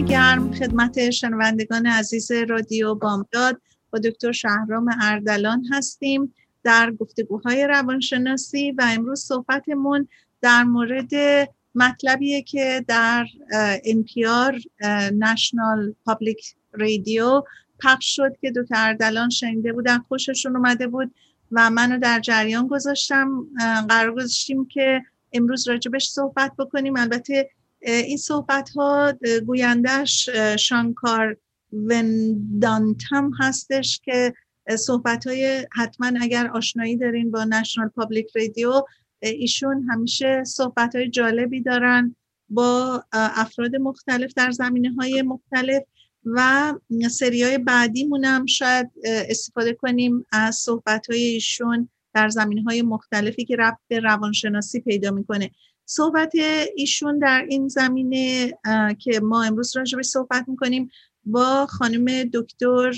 گرم خدمت شنوندگان عزیز رادیو بامداد. با دکتر شهرام اردلان هستیم در گفتگوهای روانشناسی و امروز صحبتمون در مورد مطلبیه که در NPR نشنال پابلیک رادیو پخش شد که دکتر اردلان شنیده بودن. خوششون اومده بود و منو در جریان گذاشتم. قرار گذاشتیم که امروز راجبش صحبت بکنیم. البته این صحبت ها گویندهش شانکار وندانتم هستش که صحبت های حتما اگر آشنایی دارین با نشنال پابلیک رادیو ایشون همیشه صحبت های جالبی دارن با افراد مختلف در زمینه های مختلف و سری های بعدیمون هم شاید استفاده کنیم از صحبت های ایشون در زمینه های مختلفی که ربط به روانشناسی پیدا می‌کنه. صحبت ایشون در این زمینه که ما امروز راجع صحبت می‌کنیم با خانم دکتر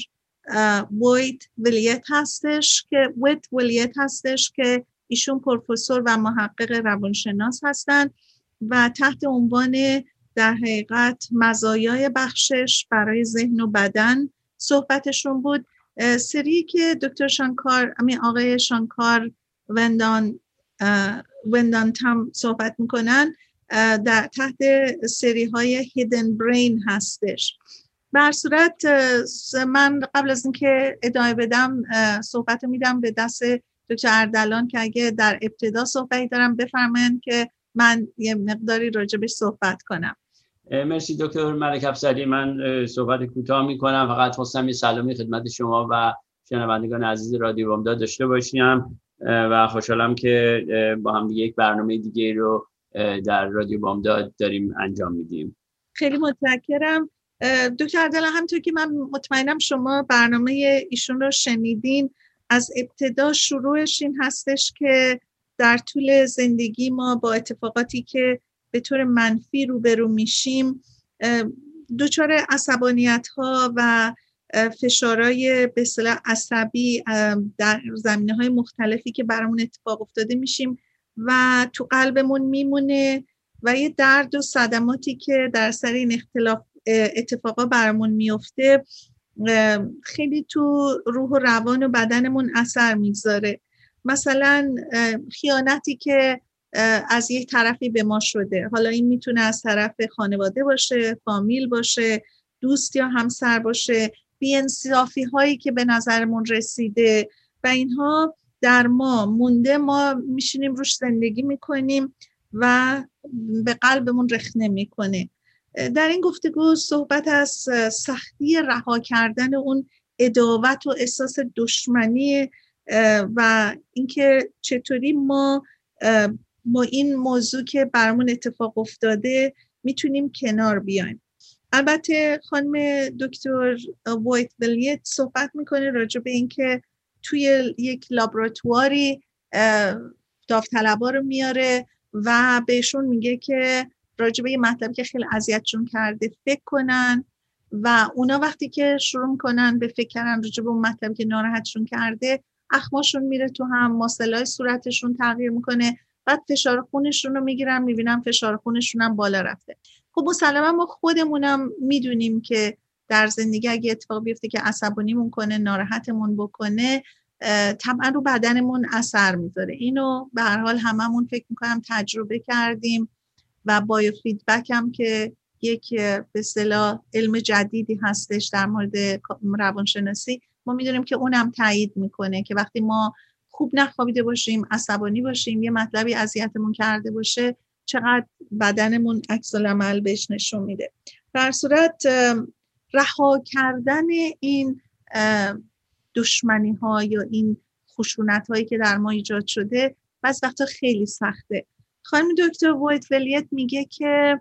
ویت ولیت هستش که ویت ولیت هستش که ایشون پروفسور و محقق روانشناس هستند و تحت عنوان در حقیقت مزایای بخشش برای ذهن و بدن صحبتشون بود. سری که دکتر شانکار امی آقای شانکار وندان وندان تام صحبت می‌کنن در تحت سری های هیدن برین هستش. بر صورت من قبل از اینکه ادامه بدم صحبت میدم به دست دکتر اردلان که اگه در ابتدا صحبتی دارم بفرمایند که من یه مقداری راجبش صحبت کنم. مرسی دکتر ملک افسری من صحبت کوتاه می‌کنم. فقط خواستم یه سلامی خدمت شما و شنوندگان عزیز رادیو بامداد داشته باشیم. و خوشحالم که با هم دیگه یک برنامه دیگه رو در رادیو بامداد داریم انجام میدیم. خیلی متشکرم. دکتر دلم همینطور که من مطمئنم شما برنامه ایشون رو شنیدین از ابتدا شروعش این هستش که در طول زندگی ما با اتفاقاتی که به طور منفی روبرو میشیم دچار عصبانیت ها و فشارهای به اصطلاح عصبی در زمینه های مختلفی که برامون اتفاق افتاده میشیم و تو قلبمون میمونه و یه درد و صدماتی که در سر این اختلاف اتفاقا برامون میفته خیلی تو روح و روان و بدنمون اثر می‌گذاره. مثلا خیانتی که از یک طرفی به ما شده. حالا این می‌تونه از طرف خانواده باشه فامیل باشه دوست یا همسر باشه. بیانصافی هایی که به نظرمون رسیده و اینها در ما مونده ما میشینیم روش زندگی می‌کنیم و به قلبمون رخنه می‌کنه. در این گفتگو صحبت از سختی رها کردن اون اداوت و احساس دشمنی و اینکه چطوری ما ما این موضوع که برمون اتفاق افتاده می‌تونیم کنار بیایم. البته خانم دکتر وایت ولیت صحبت می‌کنه راجع به اینکه توی یک لابراتواری داوطلبا رو میاره و بهشون میگه که راجع به یه مطلبی که خیلی اذیتشون کرده فکر کنن و اونا وقتی که شروع می‌کنن به فکر کردن راجع به اون مطلبی که ناراحتشون کرده اخماشون میره تو هم ماسلای صورتشون تغییر می‌کنه بعد فشار خونشون رو می‌گیرن می‌بینن فشار خونشون هم بالا رفته. خب مسلما ما خودمونم می‌دونیم که در زندگی اگه اتفاق بیفته که عصبانیمون کنه ناراحتمون بکنه طبعا رو بدنمون اثر می‌ذاره. اینو به هر حال هممون فکر می‌کنم تجربه کردیم و بایو فیدبک هم که یک به اصطلاح علم جدیدی هستش در مورد روانشناسی. ما می‌دونیم که اونم تایید می‌کنه که وقتی ما خوب نخوابیده باشیم عصبانی باشیم یه مطلبی اذیتمون کرده باشه چقدر بدنمون عکس العمل بهش نشون میده. در صورت رها کردن این دشمنی ها یا این خشونت هایی که در ما ایجاد شده بعض وقتا خیلی سخته. خانم دکتر وایت ولیت میگه که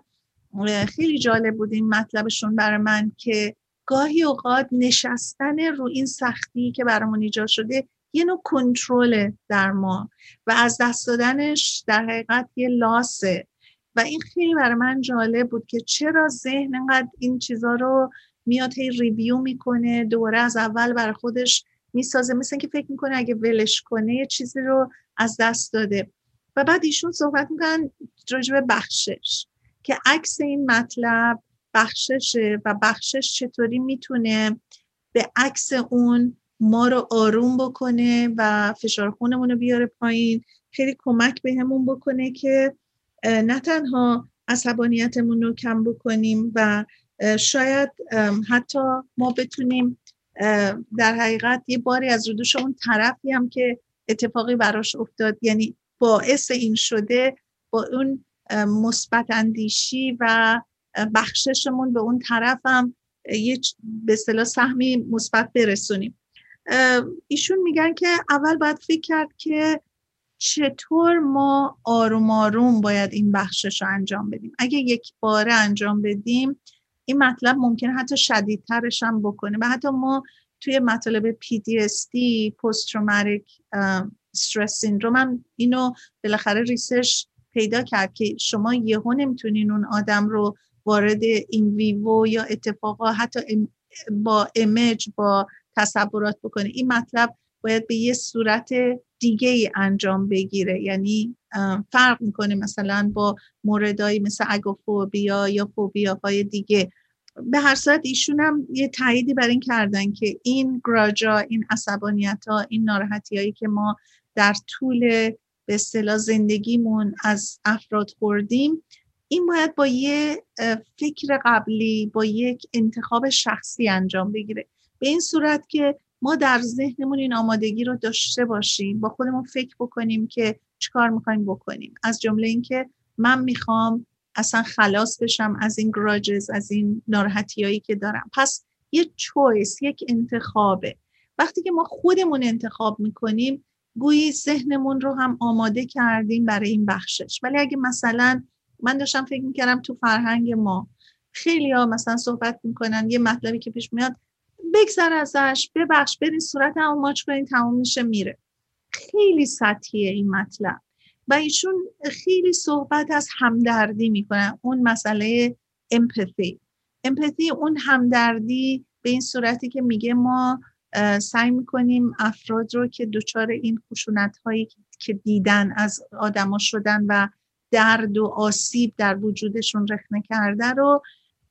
خیلی جالب بود این مطلبشون برای من که گاهی اوقات نشستن رو این سختی که برامون ایجاد شده یه نوع کنترل در ما و از دست دادنش در حقیقت یه لاسه. و این خیلی برای من جالب بود که چرا ذهن انقدر این چیزا رو میاد هی ریویو می‌کنه دوباره از اول برای خودش می‌سازه. مثل که فکر می‌کنه اگه ولش کنه یه چیزی رو از دست داده. و بعد ایشون صحبت می‌کنن راجع بخشش که عکس این مطلب بخششه و بخشش چطوری می‌تونه به عکس اون ما رو آروم بکنه و فشار خونمون رو بیاره پایین. خیلی کمک به بکنه که نه تنها عصبانیتمون رو کم بکنیم و شاید حتی ما بتونیم در حقیقت یه باری از رودوش اون طرفی هم که اتفاقی براش افتاد یعنی باعث این شده با اون مثبت اندیشی و بخششمون به اون طرف هم یه به اصطلاح سهمی مثبت برسونیم. ایشون میگن که اول باید فکر کرد که چطور ما آروم آروم باید این بخشش رو انجام بدیم. اگه یک باره انجام بدیم این مطلب ممکنه حتی شدیدترش هم بکنه و حتی ما توی مطالب PTSD Post Traumatic Stress Syndrome هم اینو بالاخره research پیدا کرد که شما یهو نمی‌تونین اون آدم رو وارد in vivo یا اتفاقا حتی با image با تصورات بکنه این مطلب باید به یه صورت دیگه ای انجام بگیره. یعنی فرق می‌کنه مثلا با موردهایی مثل اگوفوبیا یا فوبیا های دیگه. به هر صورت ایشون هم یه تاییدی بر این کردن که این گراجا این عصبانیت ها این ناراحتی هایی که ما در طول به اصطلاح زندگیمون از افراد خوردیم این باید با یه فکر قبلی با یک انتخاب شخصی انجام بگیره. به این صورت که ما در ذهنمون این آمادگی رو داشته باشیم با خودمون فکر بکنیم که چیکار می‌خوایم بکنیم. از جمله اینکه من می‌خوام اصلا خلاص بشم از این گراجز از این ناراحتی هایی که دارم. پس یه چویس یک انتخابه. وقتی که ما خودمون انتخاب می‌کنیم گویی ذهنمون رو هم آماده کردیم برای این بخشش. ولی اگه مثلا من داشتم فکر می‌کردم تو فرهنگ ما خیلی ها مثلا صحبت می‌کنن یه مطلبی که پیش میاد بگذر ازش ببخش برین صورت هم ماچ کنین تمام میشه میره. خیلی سطحیه این مطلب. و ایشون خیلی صحبت از همدردی می‌کنن اون مسئله امپاتی امپاتی اون همدردی به این صورتی که میگه ما سعی می‌کنیم افراد رو که دچار این خشونت هایی که دیدن از آدما شدن و درد و آسیب در وجودشون رخنه کرده رو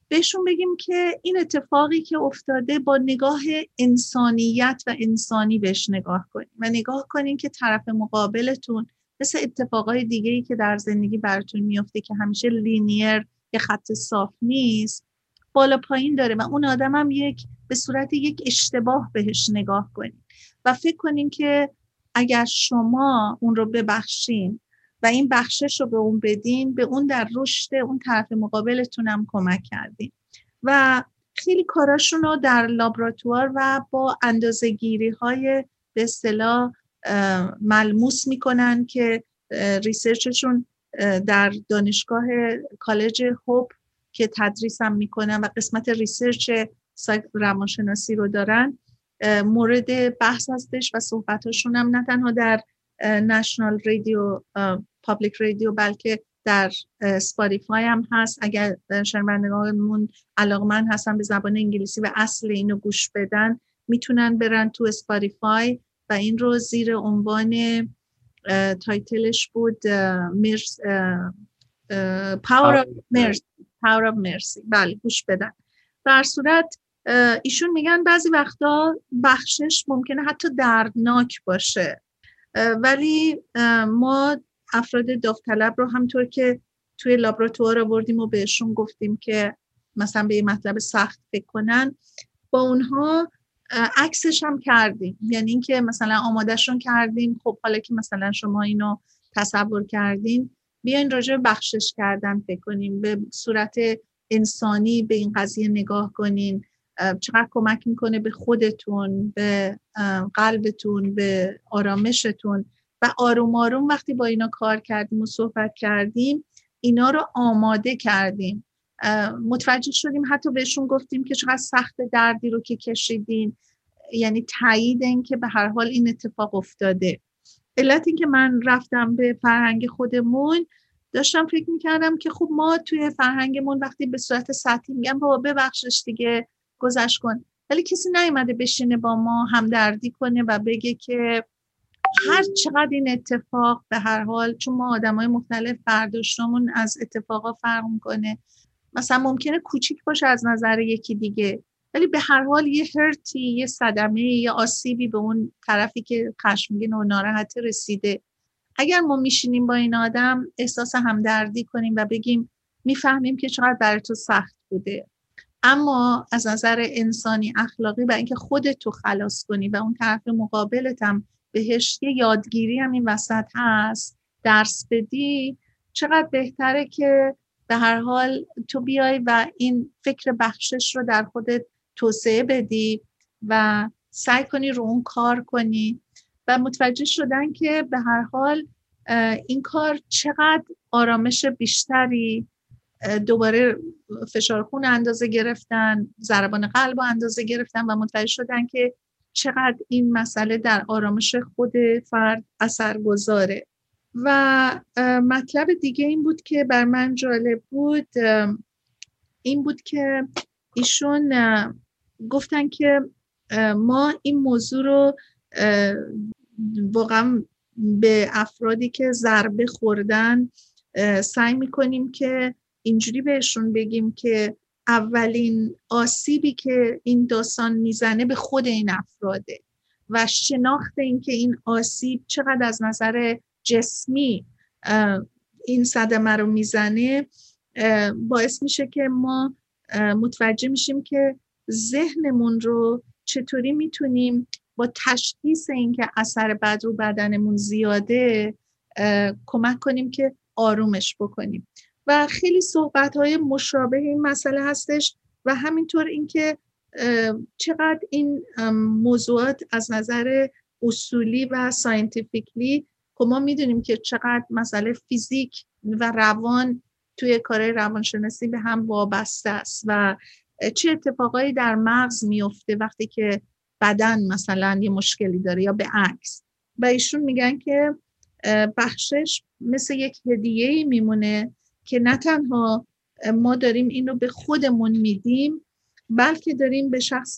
بهشون بگیم که این اتفاقی که افتاده با نگاه انسانیت و انسانی بهش نگاه کنیم و نگاه کنیم که طرف مقابلتون مثل اتفاقای دیگه که در زندگی براتون میفته که همیشه لینیر یه خط صاف نیست بالا پایین داره و اون آدم هم یک به صورت یک اشتباه بهش نگاه کنیم و فکر کنیم که اگر شما اون رو ببخشین و این بخشش رو به اون بدین به اون در رشد اون طرف مقابلتون هم کمک کردین. و خیلی کاراشون رو در لابراتوار و با اندازه گیری های به اصطلاح ملموس می‌کنن که research شون در دانشگاه کالج Hope که تدریس هم می‌کنن و قسمت research روانشناسی رو دارن مورد بحث هستش و صحبتاشون هم نه تنها در National Radio Public Radio بلکه در Spotify هم هست. اگر شنوندگانمون علاقمند هستن به زبان انگلیسی و اصل اینو گوش بدن می‌تونن برن تو Spotify و این رو زیر عنوان title ش بود mercy power of mercy بله گوش بدن. در صورت ایشون میگن بعضی وقتا بخشش ممکنه حتی دردناک باشه. ولی ما افراد داوطلب رو همطور که توی لابراتوار آوردیم و بهشون گفتیم که مثلا به یه مطلب سخت فکر کنن با اونها عکسش هم کردیم. یعنی اینکه مثلا آمادهشون کردیم. خب حالا که مثلا شما اینو تصور کردین بیاین راجع بخشش کردن فکر کنیم. به صورت انسانی به این قضیه نگاه کنین. چقدر کمک می‌کنه به خودتون به قلبتون به آرامشتون. و آروم آروم وقتی با اینا کار کردیم و صحبت کردیم اینا رو آماده کردیم. متوجه شدیم حتی بهشون گفتیم که چقدر سخت دردی رو که کشیدین. یعنی تایید این که به هر حال این اتفاق افتاده. علت این که من رفتم به فرهنگ خودمون داشتم فکر می‌کردم که خب ما توی فرهنگمون وقتی به صورت سطحی میگم بابا ببخشش دیگه گذشت کن. ولی کسی نیومده بشینه با ما همدردی کنه و بگه که هر چقدر این اتفاق به هر حال چون ما آدم های مختلف برداشتمون از اتفاقا فرق می‌کنه. مثلا ممکنه کوچیک باشه از نظر یکی دیگه ولی به هر حال یه هرتی یه صدمه یه آسیبی به اون طرفی که خشمگین و ناراحت رسیده. اگر ما میشینیم با این آدم احساس همدردی کنیم و بگیم می‌فهمیم که چقدر برای تو سخت بوده. اما از نظر انسانی اخلاقی و اینکه خودتو خلاص کنی و اون طرف مقابلت هم بهش یه یادگیری هم این وسط هست درس بدی چقدر بهتره که به هر حال تو بیای و این فکر بخشش رو در خودت توسعه بدی و سعی کنی رو اون کار کنی و متوجه شدن که به هر حال این کار چقدر آرامش بیشتری دوباره فشار خون اندازه گرفتن ضربان قلب اندازه گرفتن و متوجه شدن که چقدر این مسئله در آرامش خود فرد اثر گذاره. و مطلب دیگه این بود که بر من جالب بود این بود که ایشون گفتن که ما این موضوع رو واقعا به افرادی که ضربه خوردن سعی می‌کنیم که اینجوری بهشون بگیم که اولین آسیبی که این داستان می‌زنه به خود این افراده و شناخت اینکه این آسیب چقدر از نظر جسمی این صدمه رو می‌زنه باعث میشه که ما متوجه میشیم که ذهنمون رو چطوری می‌تونیم با تشخیص اینکه اثر بد رو بدنمون زیاده کمک کنیم که آرومش بکنیم. و خیلی صحبت های مشابه این مسئله هستش و همینطور اینکه چقدر این موضوعات از نظر اصولی و ساینتیفیکلی خب ما می‌دونیم که چقدر مسئله فیزیک و روان توی کار روانشناسی به هم وابسته است و چه اتفاقایی در مغز میفته وقتی که بدن مثلا یه مشکلی داره یا به عکس. و ایشون میگن که بخشش مثل یک هدیه میمونه که نه تنها ما داریم اینو به خودمون میدیم بلکه داریم به شخص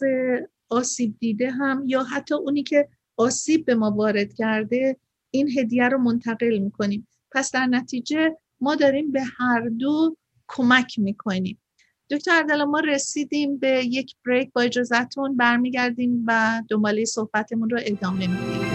آسیب دیده هم یا حتی اونی که آسیب به ما وارد کرده این هدیه رو منتقل می‌کنیم. پس در نتیجه ما داریم به هر دو کمک می‌کنیم. دکتر اردلا ما رسیدیم به یک بریک با اجازتون برمیگردیم و دنباله صحبتمون رو ادامه میدیم.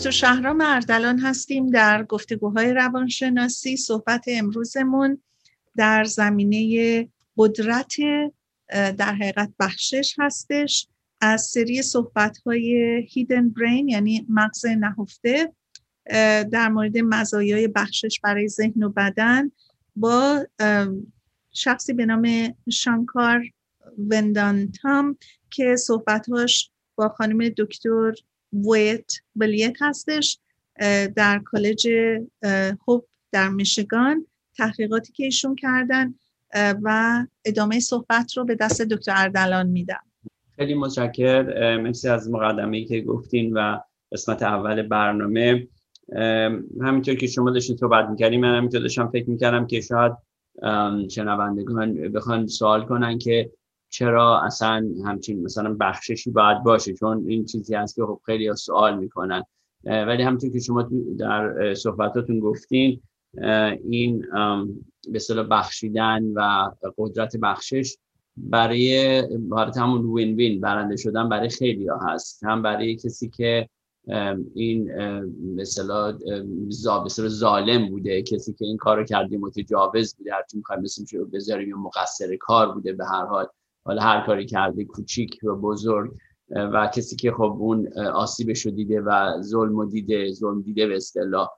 دکتر شهرام اردلان هستیم در گفتگوهای روانشناسی. صحبت امروزمون در زمینه قدرت در حقیقت بخشش هستش. از سری صحبت های هیدن برین یعنی مغز نهفته در مورد مزایای بخشش برای ذهن و بدن با شخصی به نام شانکار وندانتام که صحبتهاش با خانم دکتر ویت بلیت هستش در کالج هوب در میشگان تحقیقاتی که ایشون کردن و ادامه صحبت رو به دست دکتر اردلان میدم. خیلی متشکر مرسی از مقدمه که گفتین و قسمت اول برنامه. همینطور که شما داشتین صحبت می‌کردیم من همینطور داشتم فکر می‌کردم که شاید شنوندگان بخوان سوال کنن که چرا اصلا همچین مثلا بخششی باید باشه؟ چون این چیزی هست که خب خیلی سوال می‌کنن. ولی همینطور که شما در صحبتاتون گفتین این به صلاح بخشیدن و قدرت بخشش برای حالت همون وین وین برنده شدن برای خیلی هست. هم برای کسی که این مثلا ظالم بوده کسی که این کارو کرده متجاوز بوده هرچی می‌خوایم مثل بذاریم یا مقصر کار بوده به هر حال. حالا هر کاری کرده کوچیک و بزرگ و کسی که خب اون آسیبش رو دیده و ظلم و دیده ظلم دیده به اصطلاح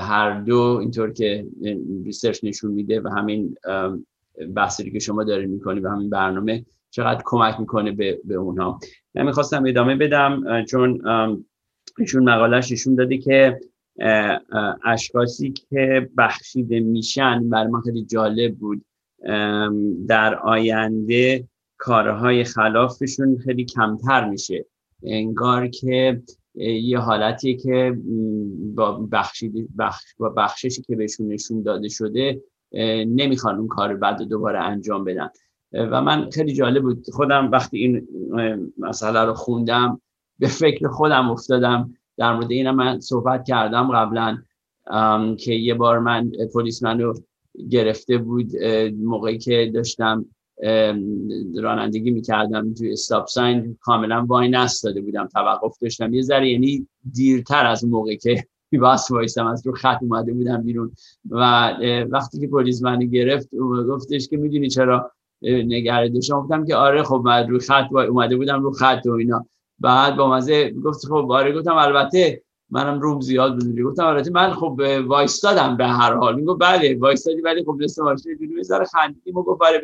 هر دو اینطور که ریسرچ نشون میده و همین بحثی که شما دارین می‌کنی و همین برنامه چقدر کمک می‌کنه به, به اونها. من می‌خواستم ادامه بدم چون ایشون مقالش نشون داده که اشخاصی که بخشیده میشن بر ما خیلی جالب بود در آینده کارهای خلافشون خیلی کمتر میشه. انگار که یه حالتی که با, بخش با بخششی که بهشون نشون داده شده نمی‌خوان اون کار بعد دوباره انجام بدن. و من خیلی جالب بود. خودم وقتی این مسئله رو خوندم به فکر خودم افتادم. در مورد این من صحبت کردم قبلا که یه بار من پلیس رو گرفته بود موقعی که داشتم رانندگی می‌کردم توی استاپ ساین کاملا وای نستاده بودم توقف داشتم. یه ذره یعنی دیرتر از موقعی که باس وایستم از رو خط اومده بودم بیرون. و وقتی که پلیس منو گرفت گفتش که می‌دونی چرا نگره داشتم. گفتم که آره خب من رو خط اومده بودم رو خط و اینا. بعد با مزه گفت خب آره گفتم البته منم روم زیاد بود گفتم البته من خب وایستادم به هر حال. میگه بله وایستادی ولی خب دست ماشین دیدی بذار خندیدیم و گفت آره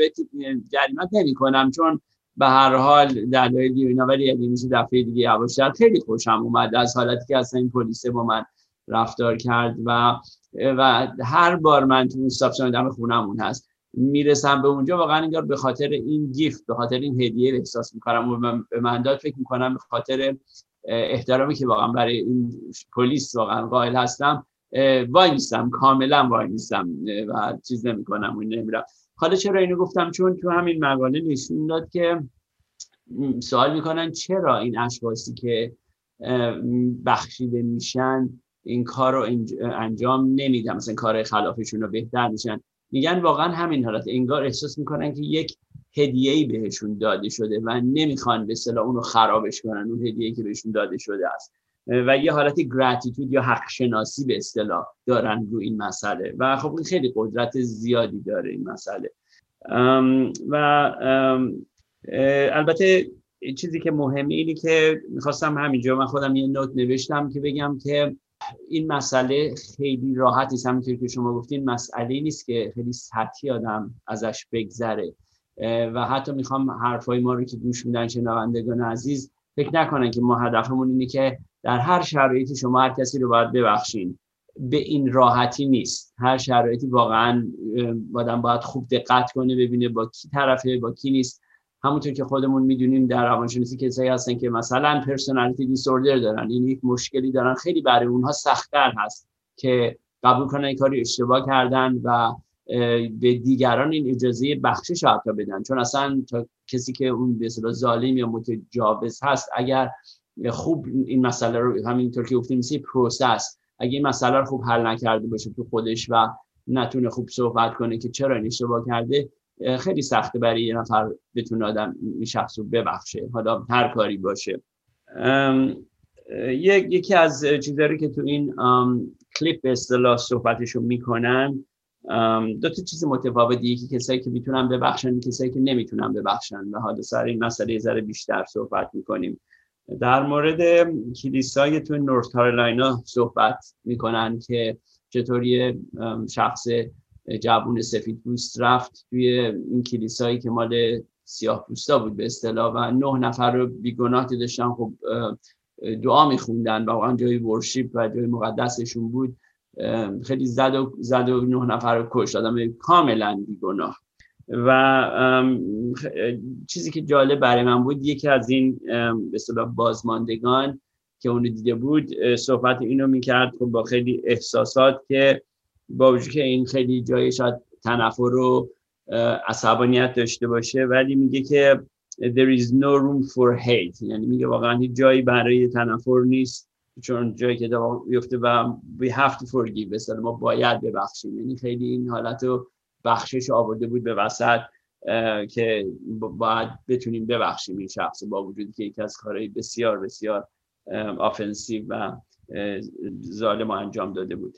جریمت نمی‌کنم چون به هر حال دلایلی اینا ولی اگه میشه دفعه دیگه یواشتر خیلی خوشم اومد از حالتی که اصلا این پلیس با من رفتار کرد و و هر بار من تو استاپشن دم خونمون هست می‌رسم به اونجا واقعا انگار به خاطر این گیفت به خاطر این هدیه احساس می‌کنم و من به فکر می‌کنم به خاطر احترامی که واقعا برای این پلیس واقعا قائل هستم وای نیستم کاملا وای نیستم و چیز نمی‌کنم و نمیرم. حالا چرا اینو گفتم؟ چون تو همین مقاله نشون داد که سوال می‌کنن چرا این اشخاصی که بخشیده میشن این کار رو انجام نمیدن مثلا کار خلافشون رو بهتر میشن. میگن واقعا همین حالت انگار احساس می‌کنن که یک هدیه‌ای بهشون داده شده و نمی‌خوان به اصطلاح اون رو خرابش کنن اون هدیه‌ای که بهشون داده شده است. و یه حالت گراتیتود یا حق شناسی به اصطلاح دارن رو این مسئله. و خب این خیلی قدرت زیادی داره این مسئله. و البته چیزی که مهمه اینی که می‌خواستم همینجا من خودم یه نوت نوشتم که بگم که این مسئله خیلی راحت نیست. همینطور که شما گفتین مسئله نیست که خیلی سطحی آدم ازش بگذره. و حتی می‌خوام حرفای ما رو که گوش میدن شنوندگان عزیز فکر نکنن که ما هدفمون اینه که در هر شرایطی شما هر کسی رو باید ببخشین. به این راحتی نیست. هر شرایطی واقعا آدم باید خوب دقت کنه ببینه با کی طرفه با کی نیست. همونطور که خودمون می‌دونیم در روانشناسی کسایی هستن که مثلا personality disorder دارن این یک مشکلی دارن. خیلی برای اونها سختتر هست که قبول کنن کاری اشتباه کردن و به دیگران این اجازه بخشش حتی بدن. چون اصلا تا کسی که اون به ظالم یا متجاوز هست اگر خوب این مسئله رو همینطور که گفتیم مثل process اگه این مسئله رو خوب حل نکرده باشه تو خودش و نتونه خوب صحبت کنه که چرا این اشتباه کرده خیلی سخته برای یه نفر بتونه آدم این شخص رو ببخشه. حالا هر کاری باشه. یکی از چیزهایی که تو این کلیپ به اصطلاح صحبتشو می‌کنن دو تا چیز متفاوتی یکی کسایی که می‌تونن ببخشن کسایی که نمی‌تونن ببخشن. و حالا سر این مسئله ذره بیشتر صحبت می‌کنیم. در مورد کلیسای تو نورث کارولاینا صحبت می‌کنن که چطوری شخص جوون سفید پوست رفت توی این کلیسایی که مال سیاه پوستا بود به اصطلاح و نه نفر رو بیگناه داشتن. خب دعا میخوندن واقعا جای ورشیپ و جای مقدسشون بود. خیلی زد و, زد و نه نفر رو کشت آدم کاملا بیگناه. و چیزی که جالب برای من بود یکی از این به بازماندگان که اونو دیده بود صحبت اینو می‌کرد خب با خیلی احساسات که با وجود که این خیلی جای شاید تنفر و عصبانیت داشته باشه ولی میگه که there is no room for hate. یعنی میگه واقعا هیچ جایی برای تنفر نیست. چون جایی که بیفته و we have to forgive ما باید ببخشیم. یعنی خیلی این حالت رو بخشش آورده بود به وسط که باید بتونیم ببخشیم این شخص با وجودی که یکی از کارهای بسیار بسیار offensive و ظالم انجام داده بود.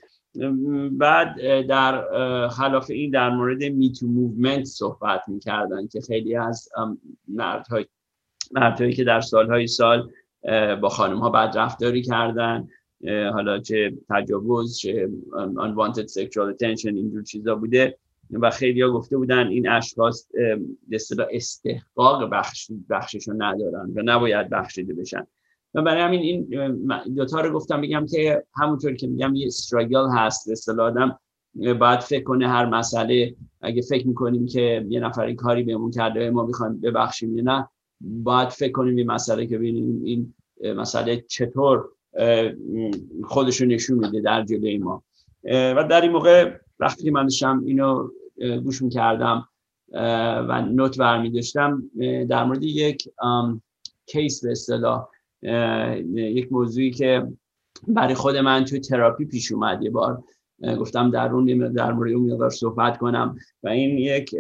بعد در خلاف این در مورد MeToo movement صحبت می‌کردن که خیلی از مردهای مردهایی که در سالهای سال با خانم ها بد رفتاری کردن حالا چه تجاوز چه unwanted sexual attention اینجور چیزا بوده و خیلی ها گفته بودن این اشخاص به استحقاق بخش بخشش رو ندارن و نباید بخشیده بشن. و برای همین این دوتا رو گفتم بگم که همونطور که میگم یه استراگل هست اصطلاح آدم باید فکر کنه هر مسئله. اگه فکر می‌کنیم که یه نفر این کاری بهمون کرده ما می‌خوایم ببخشیم یا نه باید فکر کنیم این مسئله که ببینیم این مسئله چطور خودشو نشون میده در جلوی ما. و در این موقع وقتی من داشتم اینو گوش می‌کردم و نوت برمی داشتم در مورد یک case به اصطلاح یک موضوعی که برای خود من توی تراپی پیش اومد یه بار. گفتم در اون در مورد اون مقدار صحبت کنم. و این یک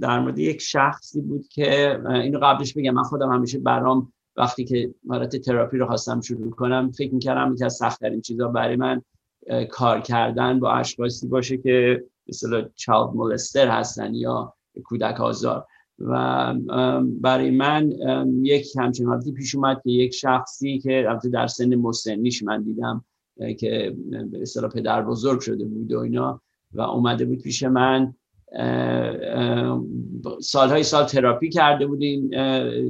در مورد یک شخصی بود که اینو قبلش بگم. من خودم همیشه برام وقتی که مرات تراپی رو خواستم شروع کنم فکر می‌کردم یکی از سختترین چیزا برای من کار کردن با اشخاصی باشه که مثلا child molester هستن یا کودک آزار. و برای من یک همچین حالتی پیش اومد که یک شخصی که در سن مسنیش من دیدم که به اصطلاح پدر بزرگ شده بود و اینا و اومده بود پیش من. سالهای سال تراپی کرده بود این,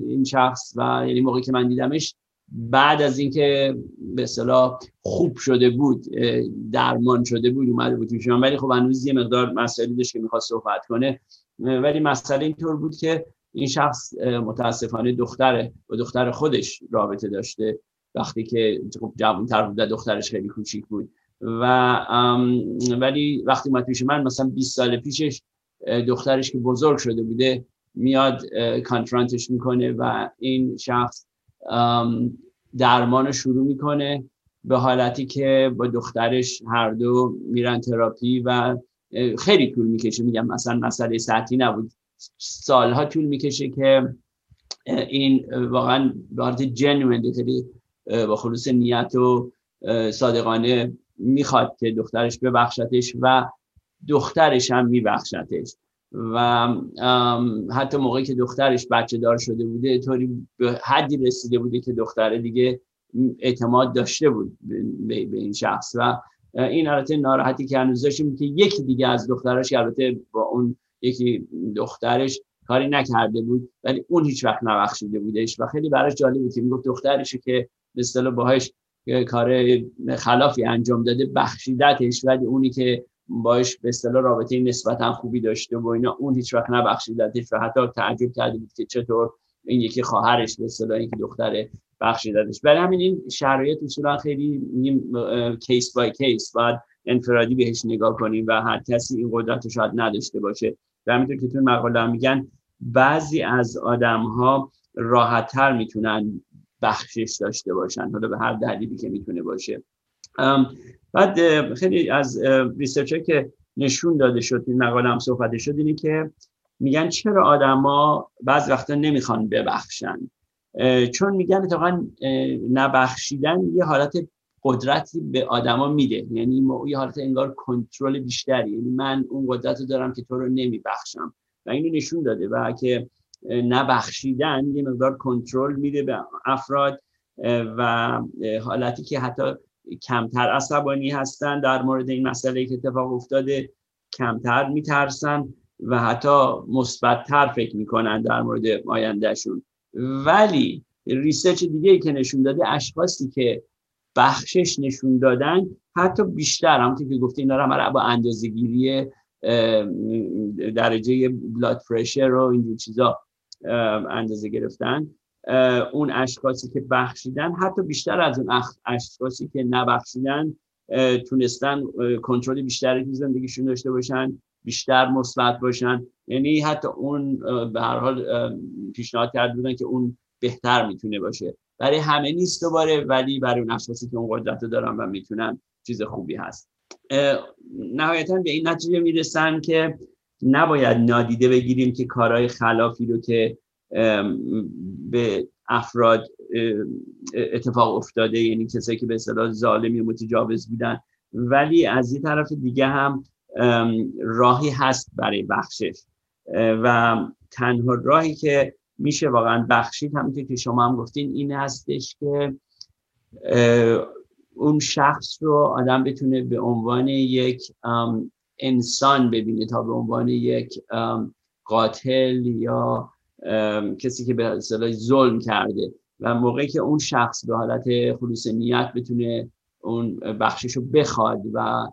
این شخص و یعنی موقعی که من دیدمش بعد از اینکه به اصطلاح خوب شده بود درمان شده بود اومده بود پیش من. ولی خب هنوز یه مقدار مسائلی داشت که می‌خواست صحبت کنه. ولی مسئله اینطور بود که این شخص متاسفانه دختره با دختر خودش رابطه داشته. وقتی که خب جوانتر بود دخترش خیلی کوچیک بود. و ولی وقتی اومد پیش من مثلا 20 سال پیشش دخترش که بزرگ شده بوده میاد کانفرانتش می‌کنه و این شخص درمان شروع می‌کنه به حالتی که با دخترش هر دو میرن تراپی و خیلی طول می‌کشه. میگم مثلا مسئله ساعتی نبود. سالها طول می‌کشه که این واقعا وارد جنوین خیلی با خلوص نیت و صادقانه می‌خواد که دخترش ببخشتش و دخترش هم میبخشتش. و حتی موقعی که دخترش بچه دار شده بوده طوری به حدی رسیده بوده که دختره دیگه اعتماد داشته بود به این شخص. و این البته ناراحتی که هنوز داشتیم که یکی دیگه از دخترش البته با اون یکی دخترش کاری نکرده بود ولی اون هیچ وقت نبخشیده بودش. و خیلی براش جالب بود که می‌گفت دخترشه که به اصطلاح باهاش کار خلافی انجام داده بخشیدتش. ولی اونی که باش به اصطلاح رابطه نسبتا خوبی داشته و اینا اون هیچ وقت نبخشیدتش و حتی تعجب کرده بود که چطور این یکی خواهرش به اصطلاح اینکه دختر بخشیدتش. برای همین این شرایط اصولا خیلی case by case باید انفرادی بهش نگاه کنیم و هر کسی این قدرت شاید نداشته باشه. و همینطور که تو مقاله میگن بعضی از آدم ها راحت تر می‌تونن بخشش داشته باشن. حالا به هر دلیلی که می‌تونه باشه. بعد خیلی از research که نشون داده شد این مقاله هم صحبت شد اینه که میگن چرا آدما بعض وقتا نمی‌خوان ببخشن. چون میگن اتفاقا نبخشیدن یه حالت قدرتی به آدما میده. یعنی یه حالت انگار کنترل بیشتری. یعنی من اون قدرت رو دارم که تو رو نمیبخشم. و اینو نشون داده. و که نبخشیدن یه مقدار کنترل میده به افراد و حالتی که حتی کمتر عصبانی هستن در مورد این مسئله که اتفاق افتاده کمتر میترسن و حتی مثبتتر فکر می‌کنن در مورد آیندهشون. ولی research دیگه ای که نشون داده اشخاصی که بخشش نشون دادن حتی بیشتر همونطور که گفته اینا رو با اندازه گیری درجه blood pressure و اینجور چیزا اندازه گرفتن. اون اشخاصی که بخشیدن حتی بیشتر از اون اشخاصی که نبخشیدن تونستن کنترل بیشتری تو زندگیشون داشته باشن بیشتر مثبت باشن. یعنی حتی اون به هر حال پیشنهاد کرده بودن که اون بهتر می‌تونه باشه. برای همه نیست دوباره ولی برای اون اشخاصی که اون قدرت دارن و می‌تونن چیز خوبی هست. نهایتا به این نتیجه می‌رسن که نباید نادیده بگیریم که کارهای خلافی رو که به افراد اتفاق افتاده یعنی کسایی که به اصطلاح ظالمی و متجاوز بودن. ولی از این طرف دیگه هم راهی هست برای بخشش. و تنها راهی که میشه واقعا بخشید همونطور که شما هم گفتین این هستش که اون شخص رو آدم بتونه به عنوان یک انسان ببینه تا به عنوان یک قاتل یا کسی که به اصطلاح ظلم کرده و موقعی که اون شخص به حالت خلوص نیت بتونه اون بخشش رو بخواد و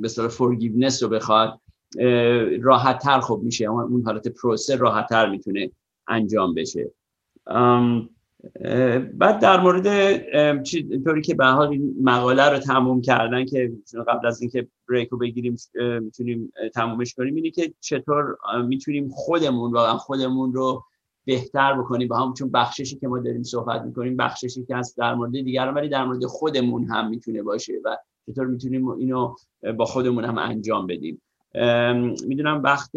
به اصطلاح فورگیونس رو بخواد راحت تر خوب میشه اون حالت پروسه راحت تر می‌تونه انجام بشه. بعد در مورد طوری که به حال مقاله رو تموم کردن که قبل از اینکه بریک رو بگیریم می‌تونیم تمومش کنیم اینه که چطور می‌تونیم خودمون واقعا خودمون رو بهتر بکنیم. با هم چون بخششی که ما داریم صحبت می‌کنیم بخششی که هست در مورد دیگران ولی در مورد خودمون هم می‌تونه باشه و چطور می‌تونیم اینو با خودمون هم انجام بدیم. می‌دونم وقت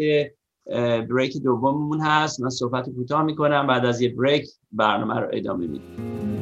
بریک دوممون هست. من صحبت کوتاه می‌کنم. بعد از یه بریک برنامه رو ادامه میدیم.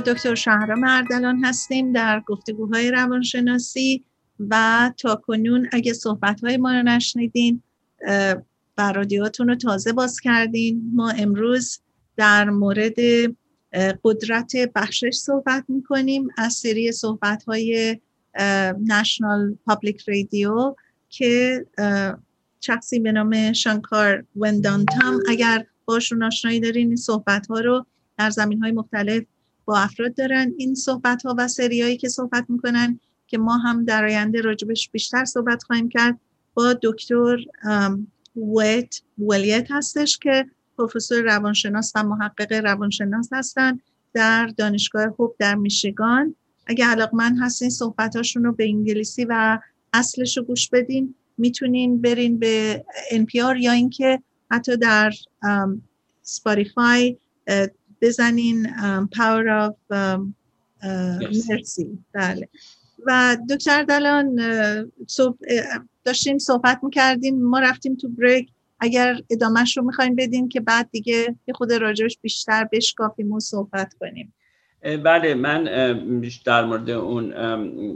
دکتر شهرام اردلان هستیم در گفتگوهای روانشناسی و تا کنون اگه صحبتهای ما رو نشنیدین و رادیوتون رو تازه باز کردین ما امروز در مورد قدرت بخشش صحبت می‌کنیم از سری صحبت های نشنال پابلیک رادیو که شخصی به نام شانکار وندانتام اگر باشون آشنایی دارین این صحبت ها رو در زمین های مختلف با افراد دارن. این صحبت ها و سریایی که صحبت می‌کنن که ما هم در آینده راجبش بیشتر صحبت خواهیم کرد با دکتر ویت ولیت هستش که پروفسور روانشناس و محقق روانشناس هستن در دانشگاه خوب در میشیگان. اگه علاقمند هستین صحبتاشون رو به انگلیسی و اصلش رو گوش بدین. می‌تونین برین به NPR یا اینکه حتی در سپاریفای بزنین Power of Mercy بله. و دکتر دلان داشتیم صحبت می‌کردیم ما رفتیم تو بریک. اگر ادامهش رو می‌خوایم بدین که بعد دیگه یه خود راجبش بیشتر بشکافیم و صحبت کنیم. بله من در مورد اون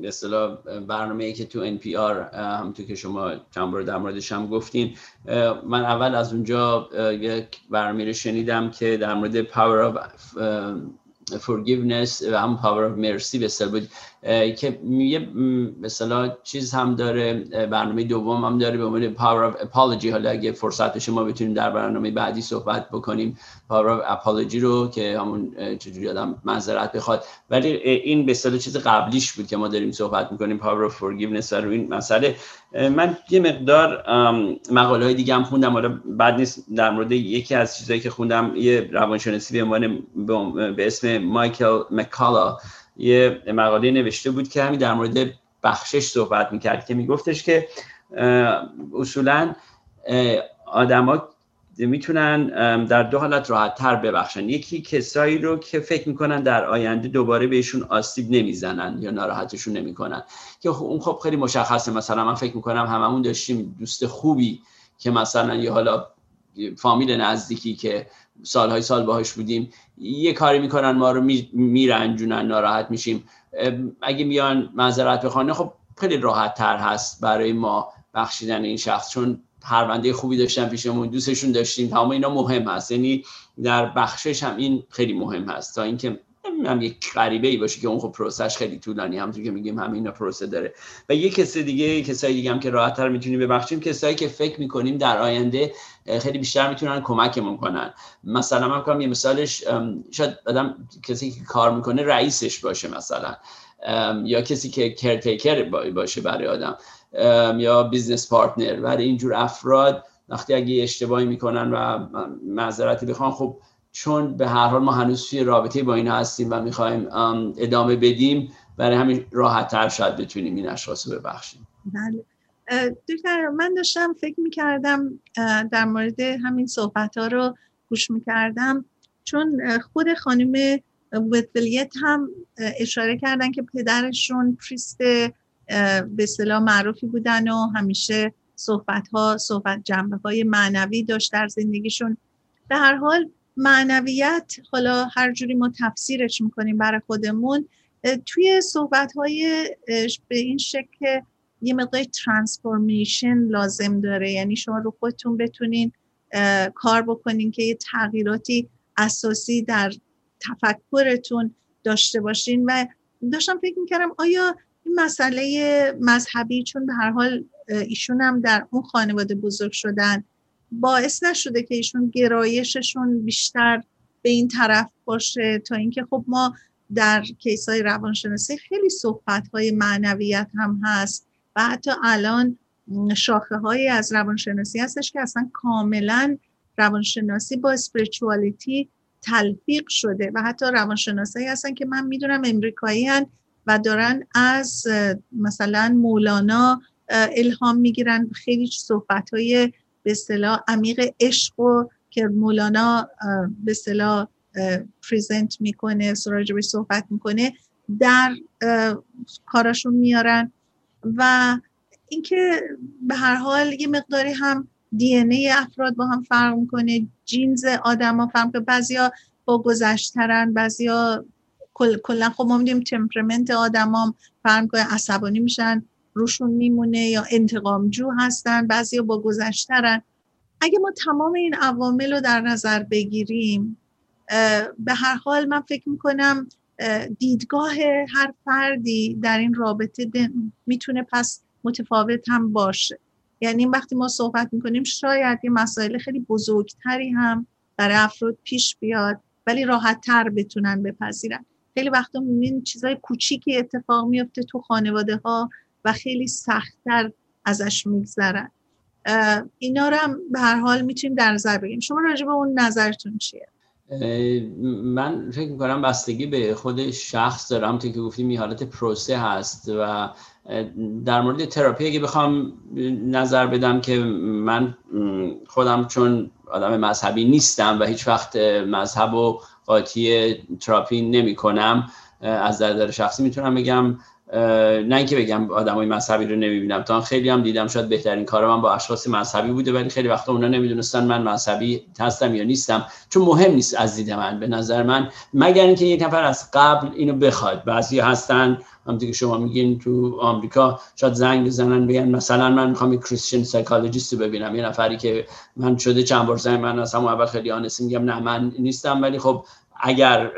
به اصطلاح برنامه ای که تو NPR همونطور که شما چند بار در موردش هم گفتین من اول از اونجا یک برنامه رو شنیدم که در مورد Power of forgiveness و هم power of mercy به بود. که یه مثلا چیز هم داره برنامه دوم هم داره به عنوان power of apology. حالا اگه فرصت بشه ما بتونیم در برنامه بعدی صحبت بکنیم power of apology رو که همون چجوری آدم معذرت بخواد. ولی این به چیز قبلیش بود که ما داریم صحبت می‌کنیم power of forgiveness رو این مسئله. من یه مقدار مقاله های دیگه هم خوندم. حالا بعد نیست در مورد یکی از چیزهایی که خوندم. یه روانشناسی به عنوان به اسم مایکل مکالا یه مقاله نوشته بود که همین در مورد بخشش صحبت می‌کرد که میگفتش که اصولا آدما می‌تونن در دو حالت راحت تر ببخشن. یکی کسایی رو که فکر می‌کنن در آینده دوباره بهشون آسیب نمی‌زنن یا ناراحتشون نمی‌کنن. که اون خب خیلی مشخصه. مثلا من فکر می‌کنم هممون داشتیم دوست خوبی که مثلا یه حالا فامیل نزدیکی که سالهای سال باهاش بودیم یه کاری می‌کنن ما رو میرنجونن ناراحت میشیم. اگه میان معذرت بخوانه خب خیلی راحت تر هست برای ما بخشیدن این شخص چون پرونده خوبی داشتن پیشمون دوستشون داشتیم تمام اینا مهم هست. یعنی در بخشش هم این خیلی مهم هست تا اینکه هم یک غریبه ای باشه که اون خب پروسش خیلی طولانی. همونطور که میگیم همه اینا پروسه داره. و یه کسی دیگه کسایی دیگه هم که راحت تر می‌تونیم ببخشیم کسایی که فکر می‌کنیم در آینده خیلی بیشتر می‌تونن کمکمون کنن. مثلا من کنم یه مثالش شاید آدم کسی که کار می‌کنه رئیسش باشه مثلا. یا کسی که caretaker باشه برای آدم. یا business partner برای اینجور افراد وقتی اگه اشتباهی می‌کنن و معذرتی بخوان خب چون به هر حال ما هنوز توی رابطه با اینا هستیم و می‌خوایم ادامه بدیم برای همین راحت تر شاید بتونیم این اشخاص رو ببخشیم. بله. دکتر من داشتم فکر می‌کردم در مورد همین صحبت ها رو گوش می‌کردم چون خود خانم ویتولیت هم اشاره کردن که پدرشون پریست به اصطلاح معروفی بودن و همیشه صحبت ها صحبت جنبه های معنوی داشت در زندگیشون. به هر حال معنویت حالا هر جوری ما تفسیرش می‌کنیم برای خودمون توی صحبت های به این شکل یه مقدار ترانسفورمیشن لازم داره. یعنی شما رو خودتون بتونین کار بکنین که یه تغییراتی اساسی در تفکرتون داشته باشین. و داشتم فکر می‌کردم آیا این مسئله مذهبی چون به هر حال ایشون هم در اون خانواده بزرگ شدن باعث نشده که ایشون گرایششون بیشتر به این طرف باشه تا اینکه خب ما در کیس های روانشناسی خیلی صحبت های معنویت هم هست و حتی الان شاخه های از روانشناسی هستش که اصلا کاملا روانشناسی با اسپریچوالیتی تلفیق شده و حتی روانشناسی هستن که من می‌دونم امریکایی هن و دارن از مثلا مولانا الهام می‌گیرن خیلی صحبت های به اصطلاح عمیق عشق و که مولانا به اصطلاح پریزنت می‌کنه به صحبت می‌کنه در کاراشون میارن و اینکه به هر حال یه مقداری هم دی ای افراد با هم فرق می‌کنه جینز آدم ها فرق بعضیا با گذشترن بعضیا کلا خب ما میدیم تمپرمنت آدم هم فرق می‌کنه عصبانی میشن. روشون میمونه یا انتقامجو هستن بعضی با گذشترن. اگه ما تمام این عوامل رو در نظر بگیریم به هر حال من فکر می‌کنم دیدگاه هر فردی در این رابطه می‌تونه پس متفاوت هم باشه. یعنی وقتی ما صحبت می‌کنیم شاید یه مسائل خیلی بزرگتری هم برای افراد پیش بیاد ولی راحت تر بتونن بپذیرن. خیلی وقتا می‌بینین چیزای کوچیکی اتفاق میفته تو خانواده ها و خیلی سختتر ازش میگذرن اینا رو هم به هر حال می‌تونیم در نظر بگیریم. شما راجع به اون نظرتون چیه؟ من فکر می‌کنم بستگی به خود شخص دارم تو که گفتیم این حالت پروسه هست و در مورد تراپی اگه بخوام نظر بدم که من خودم چون آدم مذهبی نیستم و هیچ وقت مذهب و قاطی تراپی نمی کنم از نظر شخصی می‌تونم بگم نه اینکه بگم آدمای مذهبی رو نمی‌بینم. تا خیلی هم دیدم شاید بهترین کار من با اشخاص مذهبی بوده ولی خیلی وقتا اونا نمی‌دونستن من مذهبی هستم یا نیستم. چون مهم نیست از دید من به نظر من. مگر اینکه یک نفر از قبل اینو بخواد بعضی هستن همونطور که شما میگین تو آمریکا شاید زنگ بزنن بگن مثلا من می‌خوام یک Christian psychologist ببینم. یه نفری که من شده چند بار زنگ من از همون اول خیلی آنسی میگم نه من نیستم. ولی خب اگر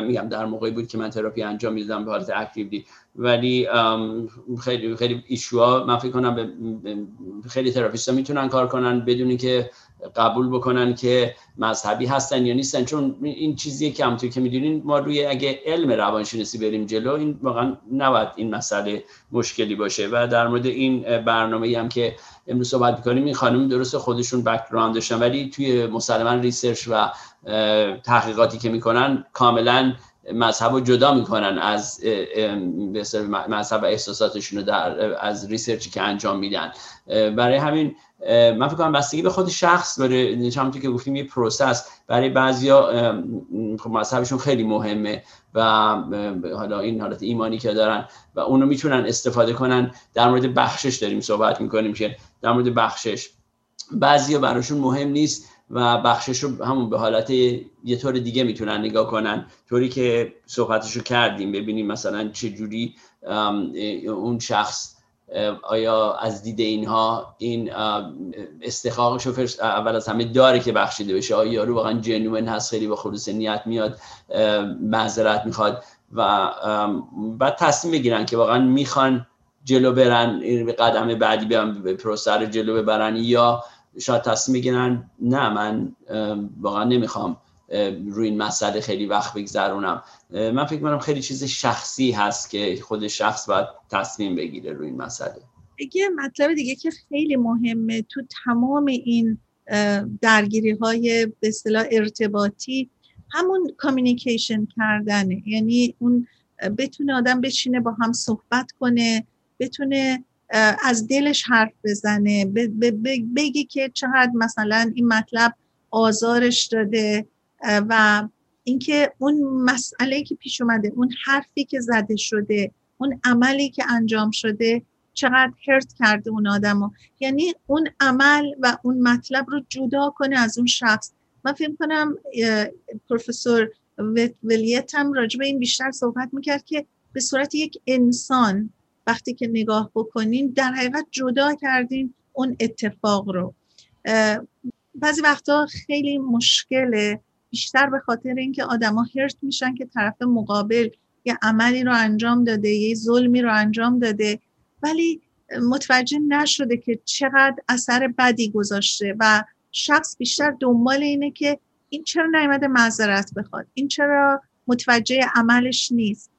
میگم در موقعی بود که من تراپی انجام می‌دادم به حالت اکتیولی ولی خیلی خیلی ایشوها من فکر کنم خیلی تراپیستا می‌تونن کار کنن بدون که قبول بکنن که مذهبی هستن یا نیستن. چون این چیزیه که همونطور که می‌دونین ما روی اگه علم روانشناسی بریم جلو این واقعا نباید این مسئله مشکلی باشه. و در مورد این برنامه هم که امروز صحبت می‌کنیم این خانم درست خودشون background داشتن ولی توی مسلما research و تحقیقاتی که می‌کنن کاملا مذهب رو جدا می‌کنن از مذهب احساساتشون رو در از research ی که انجام میدن. برای همین من فکر کنم بستگی به خود شخص داره. همونطور که گفتیم یه process برای بعضیا خب مذهبشون خیلی مهمه و حالا این حالت ایمانی که دارن و اونو می‌تونن استفاده کنن. در مورد بخشش داریم صحبت می‌کنیم که در مورد بخشش. بعضیا براشون مهم نیست و بخشش رو همون به حالت یه طور دیگه می‌تونن نگاه کنن. طوری که صحبتش رو کردیم ببینیم مثلا چه جوری اون شخص آیا از دید اینها این استحقاقش رو اول از همه داره که بخشیده بشه. آیا یارو واقعا جنوین هست؟ خیلی با خلوص نیت میاد معذرت می‌خواد و بعد تصمیم بگیرن که واقعا می‌خوان جلو برن قدم بعدی به پروسه رو جلو ببرن یا شاید تصمیم بگیرن نه من واقعا نمی‌خوام روی این مسئله خیلی وقت بگذرونم. من فکر کنم خیلی چیز شخصی هست که خود شخص باید تصمیم بگیره روی این مسئله. یه مطلب دیگه که خیلی مهمه تو تمام این درگیری های به اصطلاح ارتباطی همون کامیونیکیشن کردنه. یعنی اون بتونه آدم بشینه با هم صحبت کنه بتونه از دلش حرف بزنه بگی که چقدر مثلا این مطلب آزارش داده و اینکه اون مسئله که پیش اومده اون حرفی که زده شده اون عملی که انجام شده چقدر هرت کرده اون آدم یعنی اون عمل و اون مطلب رو جدا کنه از اون شخص. من فکر کنم پروفسور ولیت هم راجع این بیشتر صحبت می‌کرد که به صورت یک انسان وقتی که نگاه بکنین در حقیقت جدا کردین اون اتفاق رو. بعضی وقتا خیلی مشکله بیشتر به خاطر اینکه آدما هرت میشن که طرف مقابل یه عملی رو انجام داده یه ظلمی رو انجام داده ولی متوجه نشده که چقدر اثر بدی گذاشته و شخص بیشتر دنبال اینه که این چرا نیامده معذرت بخواد؟ این چرا متوجه عملش نیست؟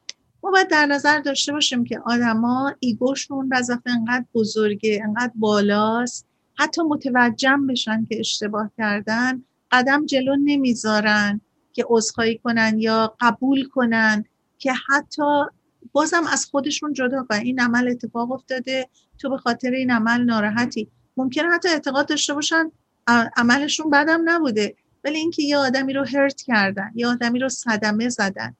ما باید در نظر داشته باشیم که آدما ایگوشون بعضی انقدر بزرگه انقدر بالاست. حتی متوجه بشن که اشتباه کردن قدم جلو نمی‌ذارن که عذرخواهی کنن یا قبول کنن که حتی بازم از خودشون جدا. کنن این عمل اتفاق افتاده. تو به خاطر این عمل ناراحتی. ممکنه حتی اعتقاد داشته باشن عملشون بدم نبوده. ولی اینکه یه آدمی رو هرت کردن یه آدمی رو صدمه زدن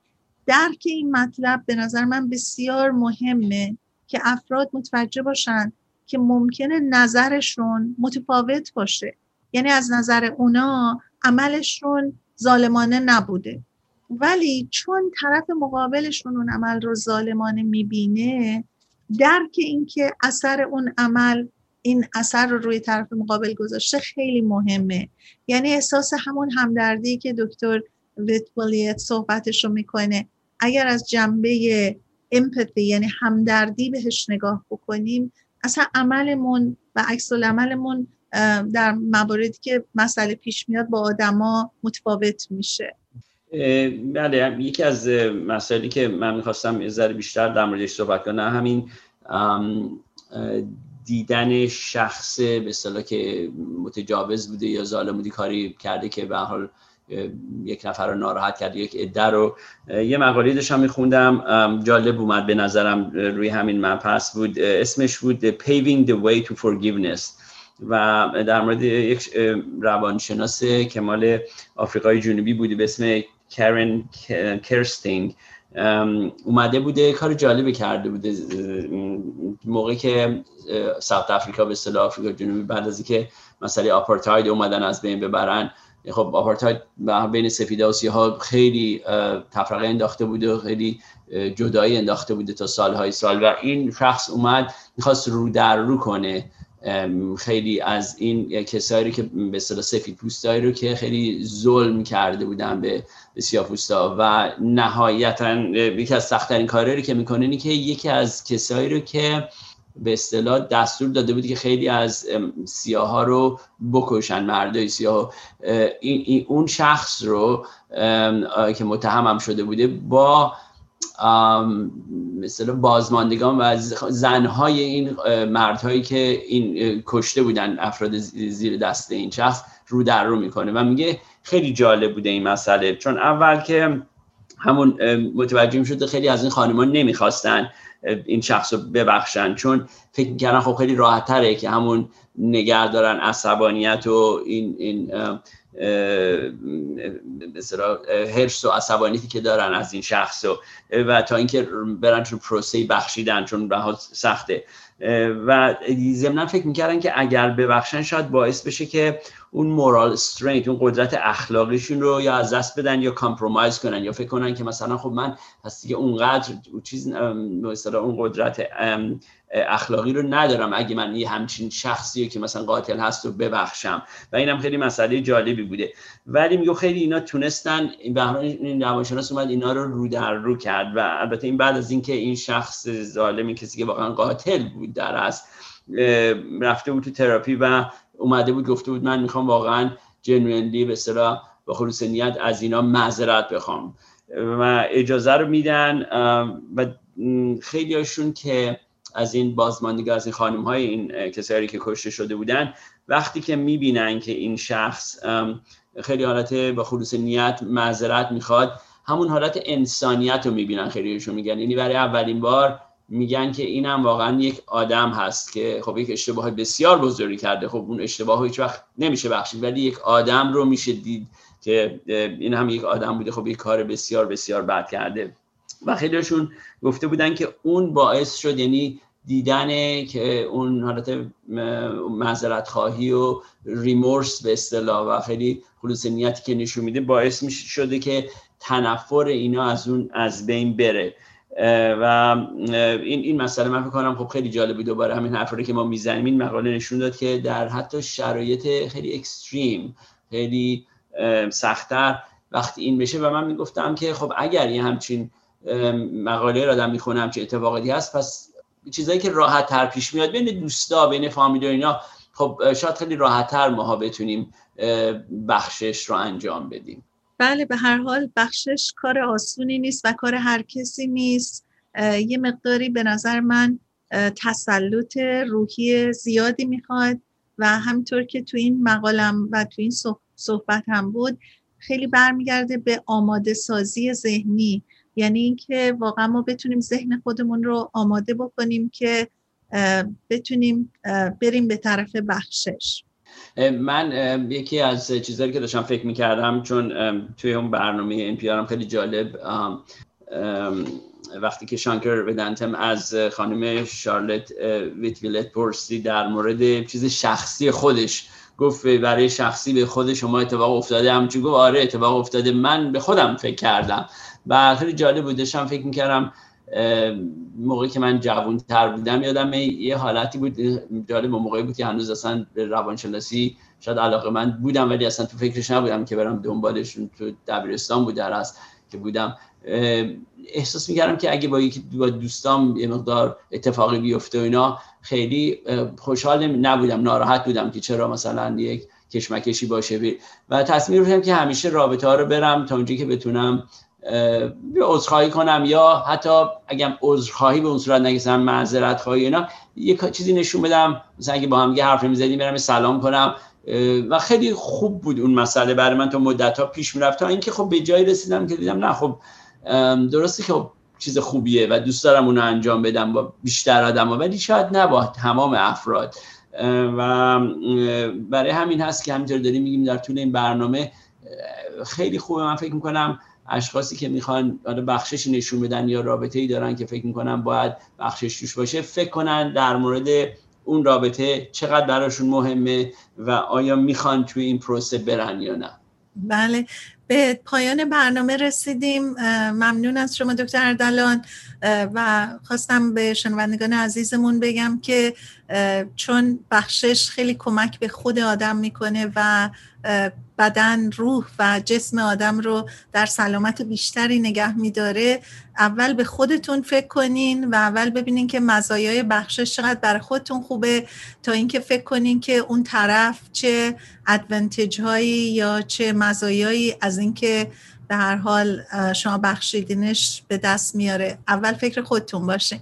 درک این مطلب به نظر من بسیار مهمه که افراد متوجه باشن که ممکنه نظرشون متفاوت باشه. یعنی از نظر اونا عملشون ظالمانه نبوده. ولی چون طرف مقابلشون اون عمل رو ظالمانه می‌بینه درک اینکه اثر اون عمل این اثر رو روی طرف مقابل گذاشته خیلی مهمه. یعنی احساس همون همدردی که دکتر ویتولیت صحبتش رو می‌کنه. اگر از جنبه امپاتی یعنی همدردی بهش نگاه بکنیم اصلا عملمون و عکس عملمون در مواردی که مسئله پیش میاد با آدما متفاوت میشه. بله یکی از مسائلی که من می‌خواستم ذره بیشتر در موردش صحبت کنم همین دیدن شخص به که متجاوز بوده یا ظالم بودی کاری کرده که به حال یک نفر رو ناراحت کرده یک عده رو. یه مقاله داشتم میخوندم جالب اومد به نظرم روی همین مبحث بود. اسمش بود Paving the Way to Forgiveness. و در مورد یک روانشناس کمال آفریقای جنوبی بودی به اسم کرن کرستینگ اومده بوده کار جالبی کرده بوده. موقعی که ساوت افریقا به اصطلاح آفریقا جنوبی بعد از اینکه مسئله آپارتاید اومدن از بین ببرن خب آپارتاید بین سفیده و سیاه خیلی تفرقه انداخته بوده و خیلی جدایی انداخته بوده تا سالهای سال و این شخص اومد می‌خواست رو در رو کنه. خیلی از این کسایی که به اصطلاح سفید پوستایی رو که خیلی ظلم کرده بودن به سیاپوستا و نهایتا یکی از سختترین کارهایی که می‌کنه اینه که یکی از کسایی رو که به اصطلاح دستور داده بود که خیلی از سیاه ها رو بکشن مردای سیاه. این, اون شخص رو که متهم شده بوده با مثلا بازماندگان و زنهای این مردهایی که این کشته بودن افراد زیر دست این شخص رو در رو می‌کنه و میگه خیلی جالب بوده این مسئله. چون اول که همون متوجه شده خیلی از این خانمان نمی‌خواستن این شخص رو ببخشن. چون فکر می‌کردن خب خیلی راحت تره که همون نگر دارن عصبانیت و این این مثلا حرص و عصبانیتی که دارن از این شخص و, و تا اینکه برن تو پروسه بخشیدن چون به سخته. و ضمنا فکر می‌کردن که اگر ببخشن شاید باعث بشه که اون moral strength اون قدرت اخلاقیشون رو یا از دست بدن یا compromise کنن یا فکر کنن که مثلا خب من پس دیگه اونقدر چیز مثلا اون قدرت اخلاقی رو ندارم. اگه من یه همچین شخصی که مثلا قاتل هست رو ببخشم. و اینم خیلی مسئله جالبی بوده. ولی میگه خیلی اینا تونستن این روانشناس اومد اینا رو رو در رو کرد. و البته این بعد از اینکه این شخص ظالمی کسی که واقعا قاتل بود در است رفته بود تو تراپی و اومده بود گفته بود من می‌خوام واقعا جنوینلی به اصطلاح با خلوص نیت از اینا معذرت بخوام. و اجازه رو میدن و خیلی هاشون که از این بازماندگی از این خانم های این کسایی که کشته شده بودن وقتی که می‌بینن که این شخص خیلی حالت با خلوص نیت معذرت می‌خواد همون حالت انسانیت رو می‌بینن خیلیشون میگن یعنی برای اولین بار میگن که اینم واقعا یک آدم هست که خب یک اشتباه بسیار بزرگی کرده. خب اون اشتباه هیچ وقت نمیشه بخشید ولی یک آدم رو میشه دید که این هم یک آدم بوده خب یک کار بسیار بسیار بد کرده. و خیلیشون گفته بودن که اون باعث شد یعنی دیدن که اون حالت معذرت خواهی و ریمورس به اصطلاح و خیلی خلوص نیتی که نشون میده باعث میشه شده که تنفر اینا از اون از بین بره. و این این مسئله من فکر کنم خب خیلی جالبی دوباره همین حرفی که ما می‌زنیم. این مقاله نشون داد که در حتی شرایط خیلی اکستریم خیلی سختتر وقتی این بشه. و من می‌گفتم که خب اگر یه همچین مقاله را آدم می‌خونم چه اتفاقاتی هست پس چیزایی که راحت تر پیش میاد بین دوستا بین فامیل و اینا خب شاید خیلی راحت تر ماها بتونیم بخشش رو انجام بدیم. بله به هر حال بخشش کار آسونی نیست و کار هر کسی نیست. یه مقداری به نظر من تسلط روحی زیادی می‌خواد و همینطور که تو این مقالم و تو این صحبت هم بود خیلی برمیگرده به آماده سازی ذهنی. یعنی اینکه واقعا ما بتونیم ذهن خودمون رو آماده بکنیم که بتونیم بریم به طرف بخشش. من یکی از چیزهایی که داشتم فکر می‌کردم چون توی اون برنامه این پیارم خیلی جالب وقتی که شانکر ودنتم از خانم شارلت ویتویلت پرسی در مورد چیز شخصی خودش گفت برای شخصی به خود شما اتفاق افتاده. همچون گفت آره اتفاق افتاده. من به خودم فکر کردم. و خیلی جالب بود. داشتم فکر می‌کردم موقعی که من جوان تر بودم یادم یه حالتی بود جالب موقعی بود که هنوز اصلا به روانشناسی شاید علاقه من بودم ولی اصلا تو فکرش نبودم که برم دنبالشون. تو دبیرستان بود در است که بودم. احساس می‌کردم که اگه با یکی با دوستام یه مقدار اتفاقی بیفته و اینا خیلی خوشحال نبودم ناراحت بودم که چرا مثلا یک کشمکشی باشه. و تصمیم گرفتم که همیشه رابطه ها رو برم تا اونجایی که بتونم عذرخواهی کنم یا حتی اگه عذرخواهی به اون صورت نگیسم معذرت خواهی اینا یه چیزی نشون بدم. مثلا اگه با هم یه حرف نمی‌زدیم برم سلام کنم. و خیلی خوب بود اون مسئله برای من تا مدت ها پیش می‌رفت تا اینکه خب به جایی رسیدم که دیدم نه خب درسته که خب چیز خوبیه و دوست دارم اونو انجام بدم با بیشتر آدم ها ولی شاید نه با تمام افراد. و برای همین هست که همینطور داریم میگیم در طول این برنامه خیلی خوبه. من فکر می‌کنم اشخاصی که می‌خوان بخشش نشون بدن یا رابطه ای دارن که فکر می‌کنن باید بخشش توش باشه فکر کنن در مورد اون رابطه چقدر براشون مهمه و آیا می‌خوان توی این پروسه برن یا نه. بله به پایان برنامه رسیدیم. ممنون از شما دکتر اردلان و خواستم به شنوندگان عزیزمون بگم که چون بخشش خیلی کمک به خود آدم می‌کنه و بدن روح و جسم آدم رو در سلامت بیشتری نگه میداره. اول به خودتون فکر کنین و اول ببینین که مزایای بخشش چقدر برای خودتون خوبه تا اینکه فکر کنین که اون طرف چه ادوانتج هایی یا چه مزایایی از اینکه به هر حال شما بخشیدینش به دست میاره. اول فکر خودتون باشین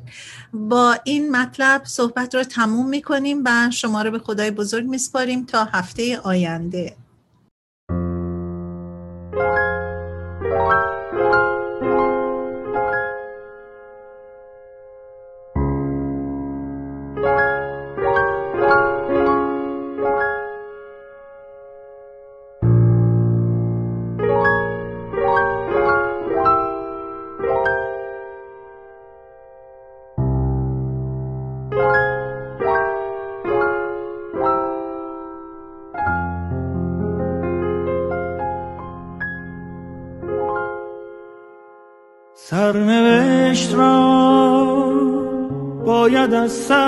با این مطلب صحبت رو تموم می‌کنیم و شما رو به خدای بزرگ میسپاریم تا هفته آینده. باید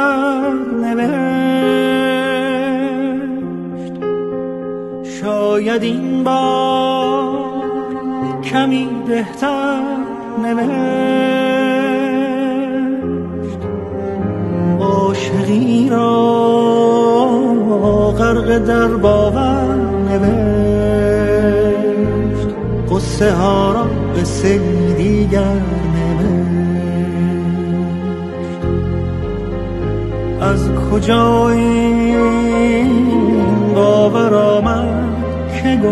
آمد که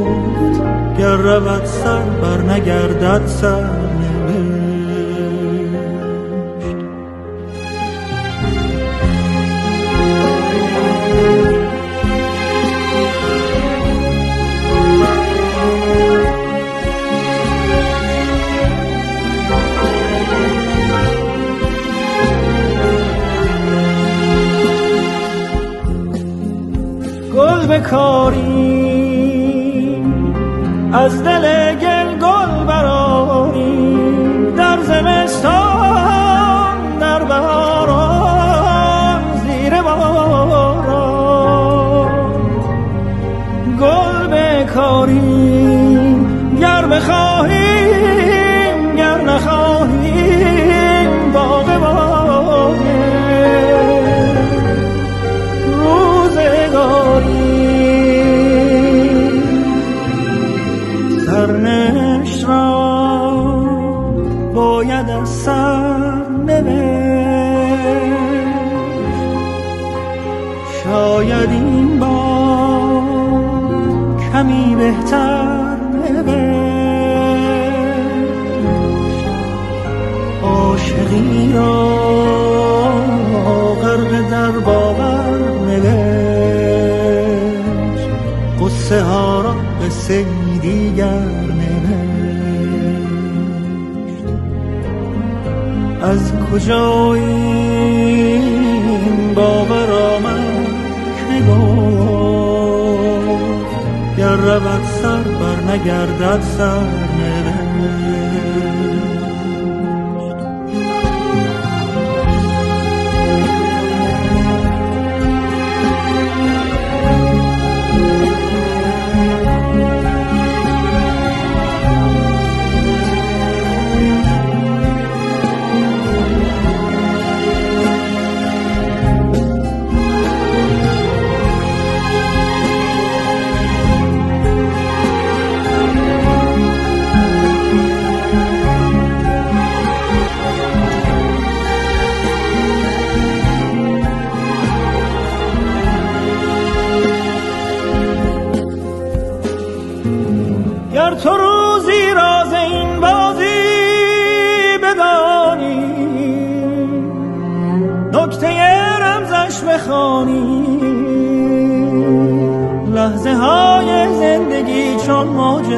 گفت گر رود سر بر نگردد سر. بکاری از دل دیگر نوشت از کجا این باور آمد؟ گر رود سر بر نگردد سر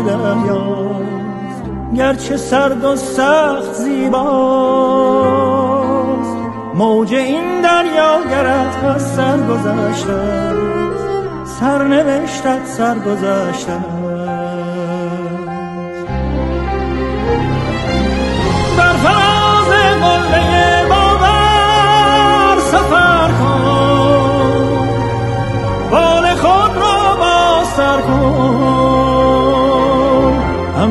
دریاست گرچه سرد و سخت زیباست. موج این دریا گرد از سر گذشته سرنوشتت سر گذشته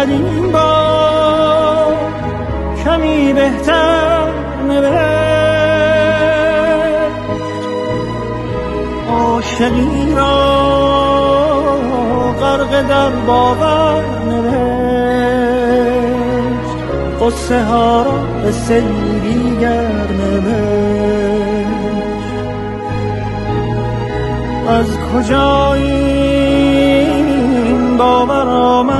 شاید این کمی بهتر نوشت. عاشقی را غرق در باور نوشت. قصه ها را به نوشت. از کجا این باور آمد؟